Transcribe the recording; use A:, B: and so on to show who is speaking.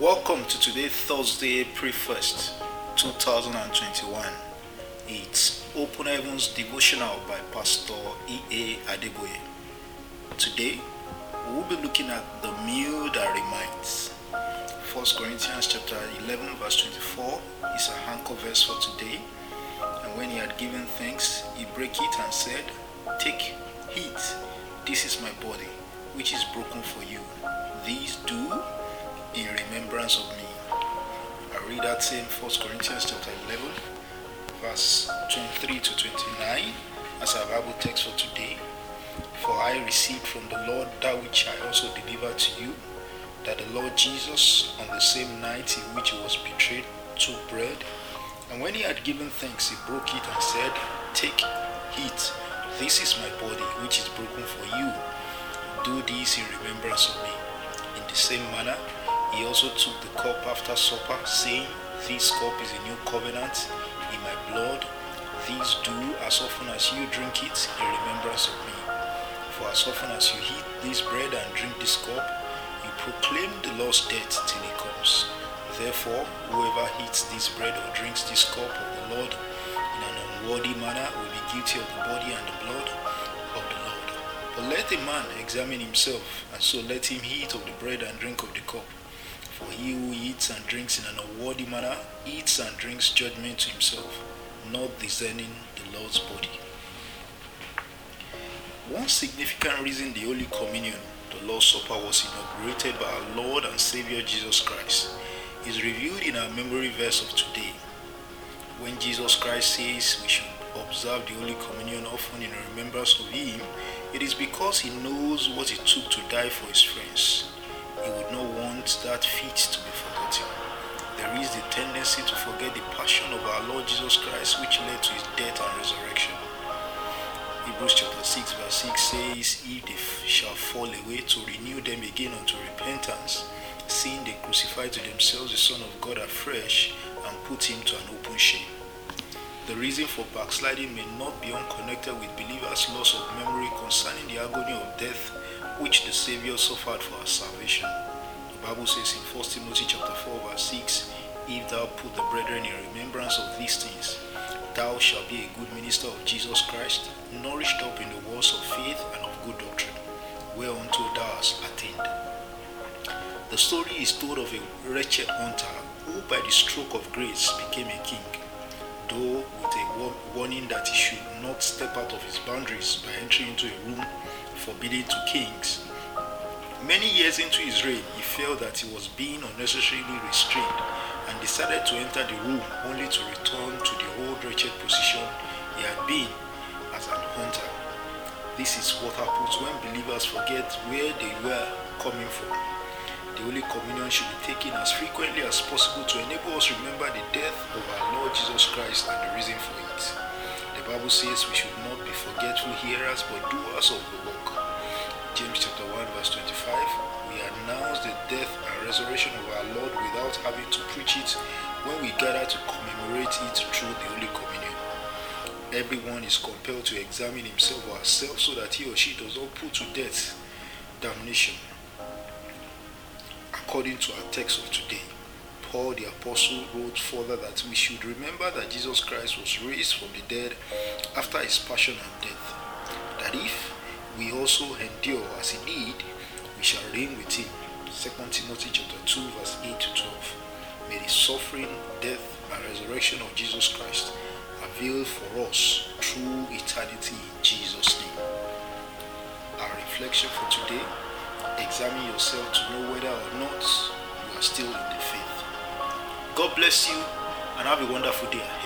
A: Welcome to today, Thursday, April 1st, 2021. It's Open Heavens Devotional by Pastor E.A. Adeboye. Today, we'll be looking at the meal that reminds. 1 Corinthians chapter 11 verse 24 is a anchor verse for today. And when he had given thanks, he broke it and said, Take, eat, this is my body, which is broken for you. These do in remembrance of me. I read that same 1 Corinthians chapter 11, verse 23 to 29 as our Bible text for today. For I received from the Lord that which I also delivered to you, that the Lord Jesus, on the same night in which he was betrayed, took bread, and when he had given thanks, he broke it and said, Take, eat, this is my body, which is broken for you. Do this in remembrance of me. In the same manner, he also took the cup after supper, saying, This cup is a new covenant in my blood. These do as often as you drink it in remembrance of me. For as often as you eat this bread and drink this cup, you proclaim the Lord's death till he comes. Therefore, whoever eats this bread or drinks this cup of the Lord in an unworthy manner will be guilty of the body and the blood of the Lord. But let a man examine himself, and so let him eat of the bread and drink of the cup. He who eats and drinks in an unworthy manner eats and drinks judgment to himself, not discerning the Lord's body. One significant reason the Holy Communion, the Lord's Supper, was inaugurated by our Lord and Savior Jesus Christ is revealed in our memory verse of today. When Jesus Christ says we should observe the Holy Communion often in remembrance of Him, it is because He knows what it took to die for His friends. He would not want that feat to be forgotten. There is the tendency to forget the passion of our Lord Jesus Christ which led to His death and resurrection. Hebrews chapter 6 verse 6 says, If they shall fall away, to renew them again unto repentance, seeing they crucify to themselves the Son of God afresh and put him to an open shame. The reason for backsliding may not be unconnected with believers' loss of memory concerning the agony of death which the Savior suffered for our salvation. The Bible says in 1 Timothy chapter 4 verse 6, If thou put the brethren in remembrance of these things, thou shalt be a good minister of Jesus Christ, nourished up in the words of faith and of good doctrine, whereunto thou hast attained. The story is told of a wretched hunter who, by the stroke of grace, became a king, though with a warning that he should not step out of his boundaries by entering into a room forbidden to kings. Many years into his reign, he felt that he was being unnecessarily restrained and decided to enter the room only to return to the old wretched position he had been as an hunter. This is what happens when believers forget where they were coming from. The Holy Communion should be taken as frequently as possible to enable us to remember the death of our Lord Jesus Christ and the reason for it. The Bible says we should not be forgetful hearers but doers of the work. James chapter 1 verse 25 We announce the death and resurrection of our Lord without having to preach it when we gather to commemorate it through the Holy Communion. Everyone is compelled to examine himself or herself so that he or she does not put to death damnation according to our text of today. Paul the Apostle wrote further that we should remember that Jesus Christ was raised from the dead after his passion and death. That if we also endure as he did, we shall reign with him. 2 Timothy chapter 2, verse 8 to 12. May the suffering, death, and resurrection of Jesus Christ avail for us through eternity in Jesus' name. Our reflection for today examine yourself to know whether or not you are still in the faith. God bless you and have a wonderful day.